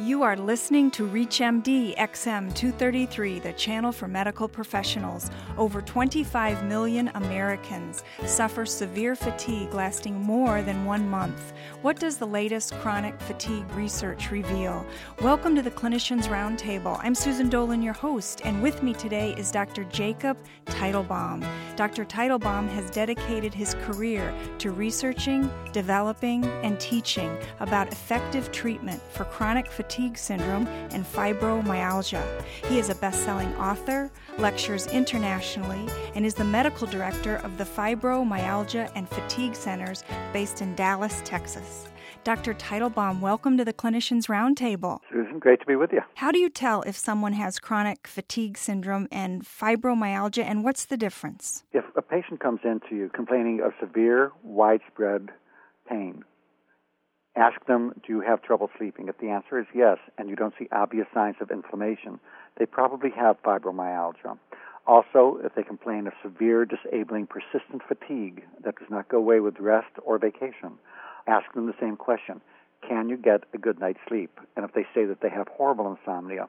You are listening to ReachMD XM 233, the channel for medical professionals. Over 25 million Americans suffer severe fatigue lasting more than one month. What does the latest chronic fatigue research reveal? Welcome to the Clinicians Roundtable. I'm Susan Dolan, your host, and with me today is Dr. Jacob Teitelbaum. Dr. Teitelbaum has dedicated his career to researching, developing, and teaching about effective treatment for chronic fatigue fatigue syndrome and fibromyalgia. He is a best selling author, lectures internationally, and is the medical director of the Fibromyalgia and Fatigue Centers based in Dallas, Texas. Dr. Teitelbaum, welcome to the Clinicians Roundtable. Susan, great to be with you. How do you tell if someone has chronic fatigue syndrome and fibromyalgia, and what's the difference? If a patient comes in to you complaining of severe, widespread pain, Ask them, do you have trouble sleeping? If the answer is yes, and you don't see obvious signs of inflammation, they probably have fibromyalgia. Also, if they complain of severe, disabling, persistent fatigue that does not go away with rest or vacation, ask them the same question Can you get a good night's sleep? And if they say that they have horrible insomnia,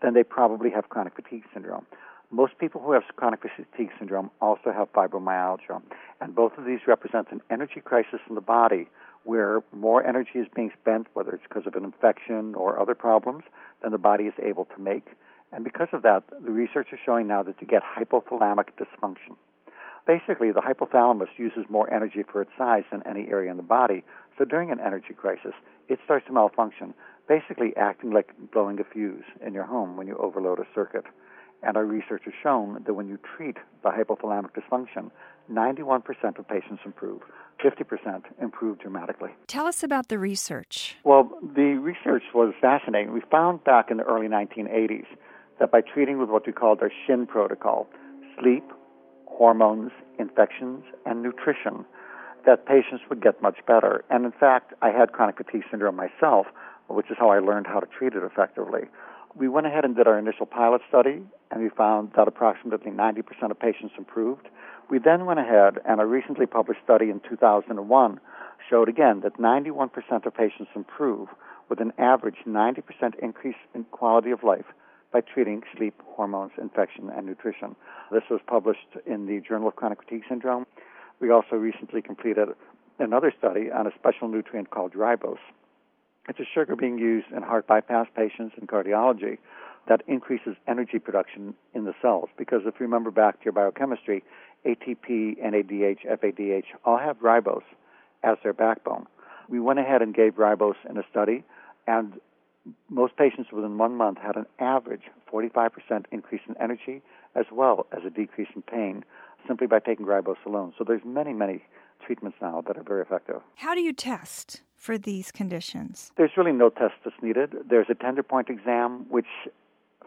then they probably have chronic fatigue syndrome. Most people who have chronic fatigue syndrome also have fibromyalgia, and both of these represent an energy crisis in the body where more energy is being spent, whether it's because of an infection or other problems, than the body is able to make. And because of that, the research is showing now that you get hypothalamic dysfunction. Basically, the hypothalamus uses more energy for its size than any area in the body. So during an energy crisis, it starts to malfunction, basically acting like blowing a fuse in your home when you overload a circuit. And our research has shown that when you treat the hypothalamic dysfunction, 91% of patients improve. 50% improved dramatically. Tell us about the research. Well, the research was fascinating. We found back in the early 1980s that by treating with what we called our SHIN protocol, sleep, hormones, infections, and nutrition, that patients would get much better. And in fact, I had chronic fatigue syndrome myself, which is how I learned how to treat it effectively. We went ahead and did our initial pilot study, and we found that approximately 90% of patients improved. We then went ahead, and a recently published study in 2001 showed again that 91% of patients improve with an average 90% increase in quality of life by treating sleep, hormones, infection, and nutrition. This was published in the Journal of Chronic Fatigue Syndrome. We also recently completed another study on a special nutrient called ribose. It's a sugar being used in heart bypass patients and cardiology that increases energy production in the cells. Because if you remember back to your biochemistry, ATP, NADH, FADH all have ribose as their backbone. We went ahead and gave ribose in a study, and most patients within one month had an average 45% increase in energy as well as a decrease in pain simply by taking ribose alone. So there's many, many treatments now that are very effective. How do you test for these conditions? There's really no test that's needed. There's a tender point exam, which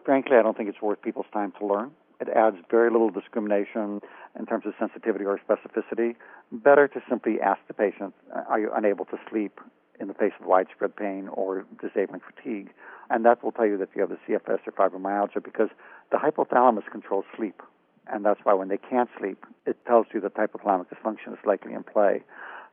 frankly I don't think it's worth people's time to learn. It adds very little discrimination in terms of sensitivity or specificity. Better to simply ask the patient, uh, are you unable to sleep in the face of widespread pain or disabling fatigue? And that will tell you that you have the CFS or fibromyalgia because the hypothalamus controls sleep. And that's why when they can't sleep, it tells you that hypothalamic dysfunction is likely in play.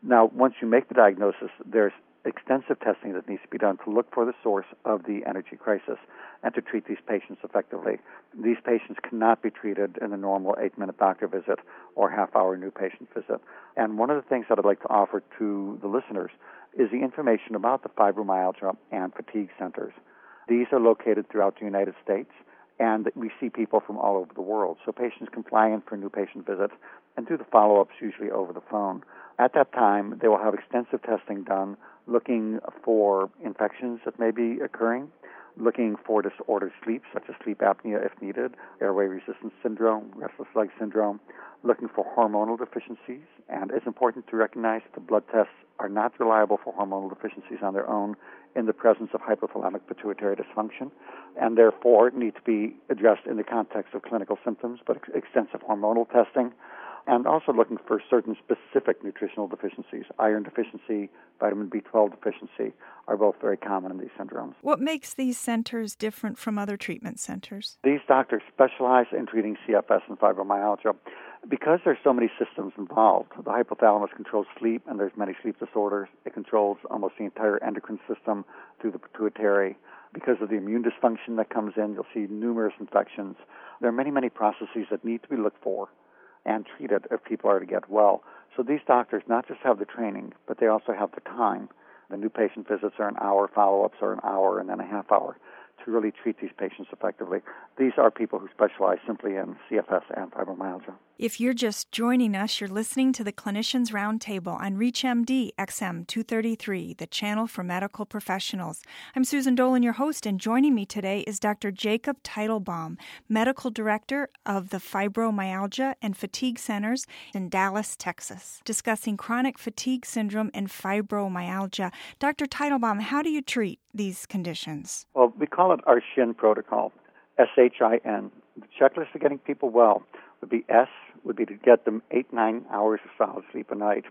Now, once you make the diagnosis, there's extensive testing that needs to be done to look for the source of the energy crisis and to treat these patients effectively. These patients cannot be treated in the normal eight minute doctor visit or half hour new patient visit. And one of the things that I'd like to offer to the listeners is the information about the fibromyalgia and fatigue centers. These are located throughout the United States and we see people from all over the world. So patients can fly in for a new patient visits and do the follow ups usually over the phone. At that time, they will have extensive testing done looking for infections that may be occurring, looking for disordered sleep, such as sleep apnea if needed, airway resistance syndrome, restless leg syndrome, looking for hormonal deficiencies. And it's important to recognize that the blood tests are not reliable for hormonal deficiencies on their own in the presence of hypothalamic pituitary dysfunction, and therefore need to be addressed in the context of clinical symptoms, but extensive hormonal testing and also looking for certain specific nutritional deficiencies. Iron deficiency, vitamin B12 deficiency are both very common in these syndromes. What makes these centers different from other treatment centers? These doctors specialize in treating CFS and fibromyalgia. Because there's so many systems involved, the hypothalamus controls sleep, and there's many sleep disorders. It controls almost the entire endocrine system through the pituitary. Because of the immune dysfunction that comes in, you'll see numerous infections. There are many, many processes that need to be looked for and treat it if people are to get well. So these doctors not just have the training, but they also have the time. The new patient visits are an hour, follow ups are an hour, and then a half hour to really treat these patients effectively. These are people who specialize simply in CFS and fibromyalgia. If you're just joining us, you're listening to the Clinicians Roundtable on ReachMD XM 233, the channel for medical professionals. I'm Susan Dolan, your host, and joining me today is Dr. Jacob Teitelbaum, Medical Director of the Fibromyalgia and Fatigue Centers in Dallas, Texas, discussing chronic fatigue syndrome and fibromyalgia. Dr. Teitelbaum, how do you treat these conditions? Well, we call it our SHIN protocol, S H I N. The checklist for getting people well would be S would be to get them eight, nine hours of solid sleep a night.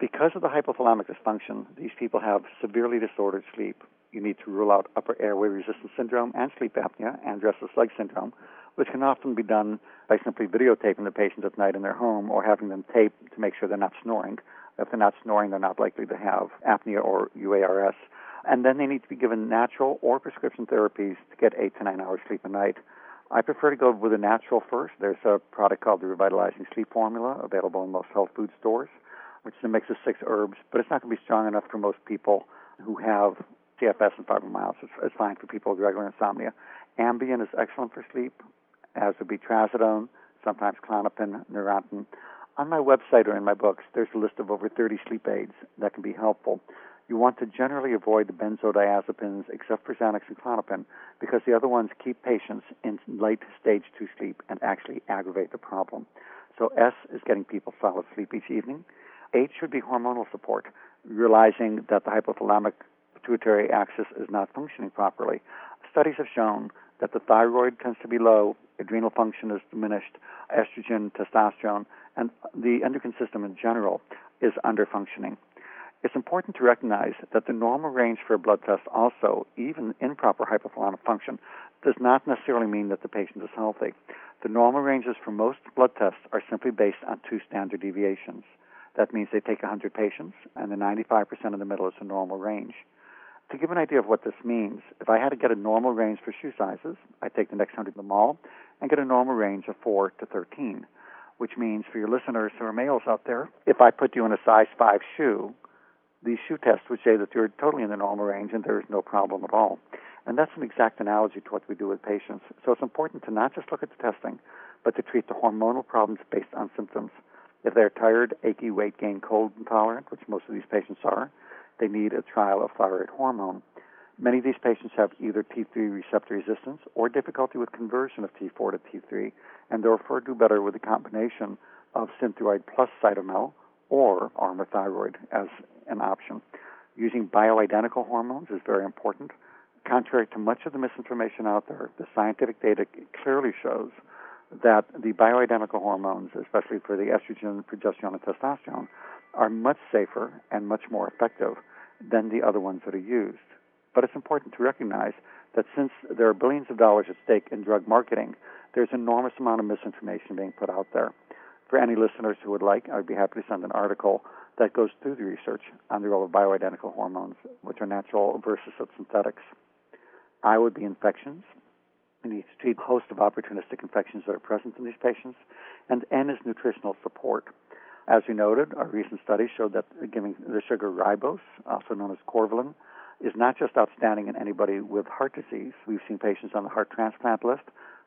Because of the hypothalamic dysfunction, these people have severely disordered sleep. You need to rule out upper airway resistance syndrome and sleep apnea and restless leg syndrome, which can often be done by simply videotaping the patient at night in their home or having them tape to make sure they're not snoring. If they're not snoring, they're not likely to have apnea or UARS. And then they need to be given natural or prescription therapies to get eight to nine hours sleep a night. I prefer to go with a natural first. There's a product called the Revitalizing Sleep Formula available in most health food stores, which is a mix of six herbs, but it's not going to be strong enough for most people who have CFS and fibromyalgia. It's, it's fine for people with regular insomnia. Ambien is excellent for sleep, as would be trazodone, sometimes Klonopin, Neurontin. On my website or in my books, there's a list of over 30 sleep aids that can be helpful you want to generally avoid the benzodiazepines except for Xanax and Klonopin because the other ones keep patients in late stage 2 sleep and actually aggravate the problem. So S is getting people solid sleep each evening. H should be hormonal support, realizing that the hypothalamic pituitary axis is not functioning properly. Studies have shown that the thyroid tends to be low, adrenal function is diminished, estrogen, testosterone, and the endocrine system in general is under functioning. It's important to recognize that the normal range for a blood test also, even improper hypothalamic function, does not necessarily mean that the patient is healthy. The normal ranges for most blood tests are simply based on two standard deviations. That means they take 100 patients, and the 95% in the middle is the normal range. To give an idea of what this means, if I had to get a normal range for shoe sizes, I'd take the next 100 in the mall and get a normal range of 4 to 13, which means for your listeners who are males out there, if I put you in a size 5 shoe, these shoe tests would say that you're totally in the normal range and there is no problem at all. And that's an exact analogy to what we do with patients. So it's important to not just look at the testing, but to treat the hormonal problems based on symptoms. If they're tired, achy, weight gain, cold intolerant, which most of these patients are, they need a trial of thyroid hormone. Many of these patients have either T3 receptor resistance or difficulty with conversion of T4 to T3, and therefore do better with a combination of Synthroid plus Cytomel or Armour as an option. Using bioidentical hormones is very important. Contrary to much of the misinformation out there, the scientific data clearly shows that the bioidentical hormones, especially for the estrogen, progesterone, and testosterone, are much safer and much more effective than the other ones that are used. But it's important to recognize that since there are billions of dollars at stake in drug marketing, there's an enormous amount of misinformation being put out there. For any listeners who would like, I'd be happy to send an article that goes through the research on the role of bioidentical hormones, which are natural versus synthetics. I would be infections. To treat a host of opportunistic infections that are present in these patients. And N is nutritional support. As we noted, our recent studies showed that giving the sugar ribose, also known as Corvalen, is not just outstanding in anybody with heart disease. We've seen patients on the heart transplant list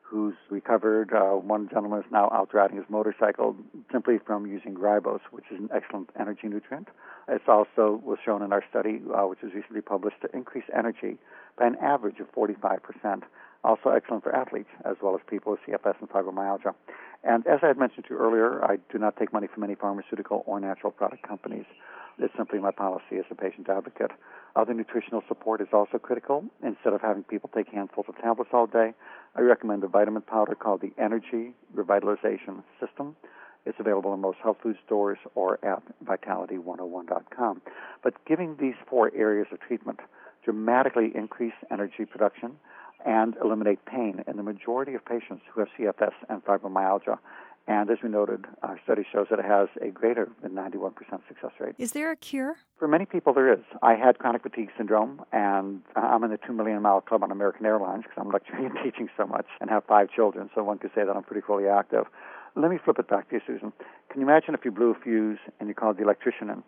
who's recovered. Uh, one gentleman is now out riding his motorcycle simply from using ribose, which is an excellent energy nutrient. It also was shown in our study, uh, which was recently published, to increase energy by an average of 45%. Also excellent for athletes as well as people with CFS and fibromyalgia. And as I had mentioned to you earlier, I do not take money from any pharmaceutical or natural product companies. It's simply my policy as a patient advocate. Other nutritional support is also critical. Instead of having people take handfuls of tablets all day, I recommend a vitamin powder called the Energy Revitalization System. It's available in most health food stores or at vitality101.com. But giving these four areas of treatment dramatically increase energy production and eliminate pain in the majority of patients who have CFS and fibromyalgia And as we noted, our study shows that it has a greater than 91% success rate. Is there a cure? For many people, there is. I had chronic fatigue syndrome, and I'm in the 2 million mile club on American Airlines because I'm lecturing and teaching so much and have five children, so one could say that I'm pretty fully active. Let me flip it back to you, Susan. Can you imagine if you blew a fuse and you called the electrician in?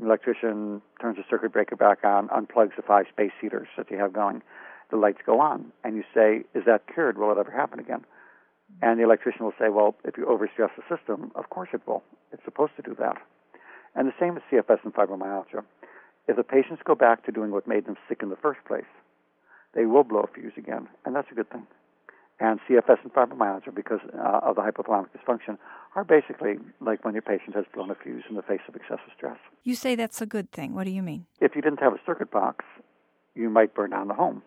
The electrician turns the circuit breaker back on, unplugs the five space heaters that you have going. The lights go on, and you say, Is that cured? Will it ever happen again? And the electrician will say, well, if you overstress the system, of course it will. It's supposed to do that. And the same with CFS and fibromyalgia. If the patients go back to doing what made them sick in the first place, they will blow a fuse again, and that's a good thing. And CFS and fibromyalgia, because uh, of the hypothalamic dysfunction, are basically like when your patient has blown a fuse in the face of excessive stress. You say that's a good thing. What do you mean? If you didn't have a circuit box, you might burn down the home.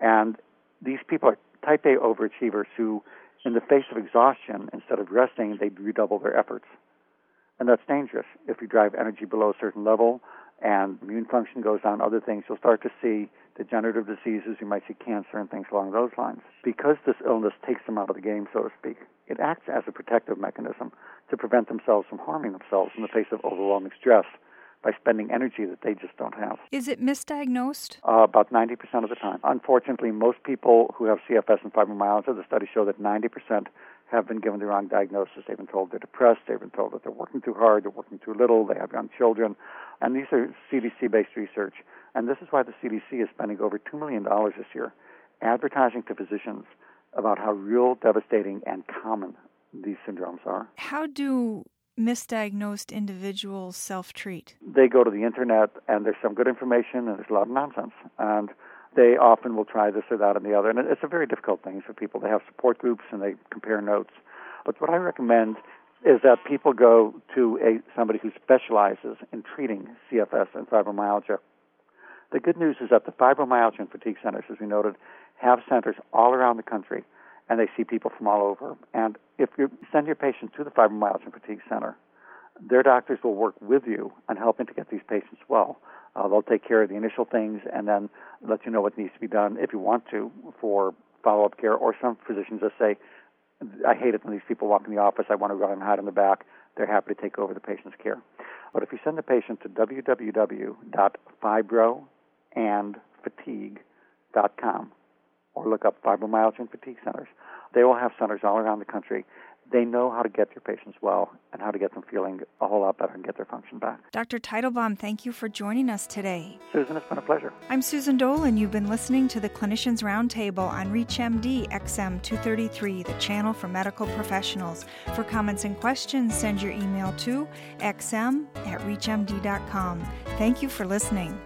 And these people are type A overachievers who in the face of exhaustion, instead of resting, they redouble their efforts. And that's dangerous. If you drive energy below a certain level and immune function goes down, other things, you'll start to see degenerative diseases. You might see cancer and things along those lines. Because this illness takes them out of the game, so to speak, it acts as a protective mechanism to prevent themselves from harming themselves in the face of overwhelming stress by spending energy that they just don't have. Is it misdiagnosed? Uh, about 90% of the time. Unfortunately, most people who have CFS and fibromyalgia, the studies show that 90% have been given the wrong diagnosis. They've been told they're depressed. They've been told that they're working too hard. They're working too little. They have young children. And these are CDC based research. And this is why the CDC is spending over $2 million this year advertising to physicians about how real, devastating, and common these syndromes are. How do misdiagnosed individuals self treat? They go to the internet and there's some good information and there's a lot of nonsense. And they often will try this or that and the other. And it's a very difficult thing for people. They have support groups and they compare notes. But what I recommend is that people go to a somebody who specializes in treating CFS and fibromyalgia. The good news is that the fibromyalgia and fatigue centers, as we noted, have centers all around the country and they see people from all over. And if you send your patient to the fibromyalgia and fatigue center, their doctors will work with you on helping to get these patients well. Uh, they'll take care of the initial things and then let you know what needs to be done if you want to for follow-up care. Or some physicians just say, "I hate it when these people walk in the office. I want to go and hide in the back." They're happy to take over the patient's care. But if you send the patient to www.fibroandfatigue.com, or look up fibromyalgia and fatigue centers. They will have centers all around the country. They know how to get your patients well and how to get them feeling a whole lot better and get their function back. Dr. Teitelbaum, thank you for joining us today. Susan, it's been a pleasure. I'm Susan Dolan. You've been listening to the Clinicians Roundtable on ReachMD XM 233, the channel for medical professionals. For comments and questions, send your email to xm at reachmd.com. Thank you for listening.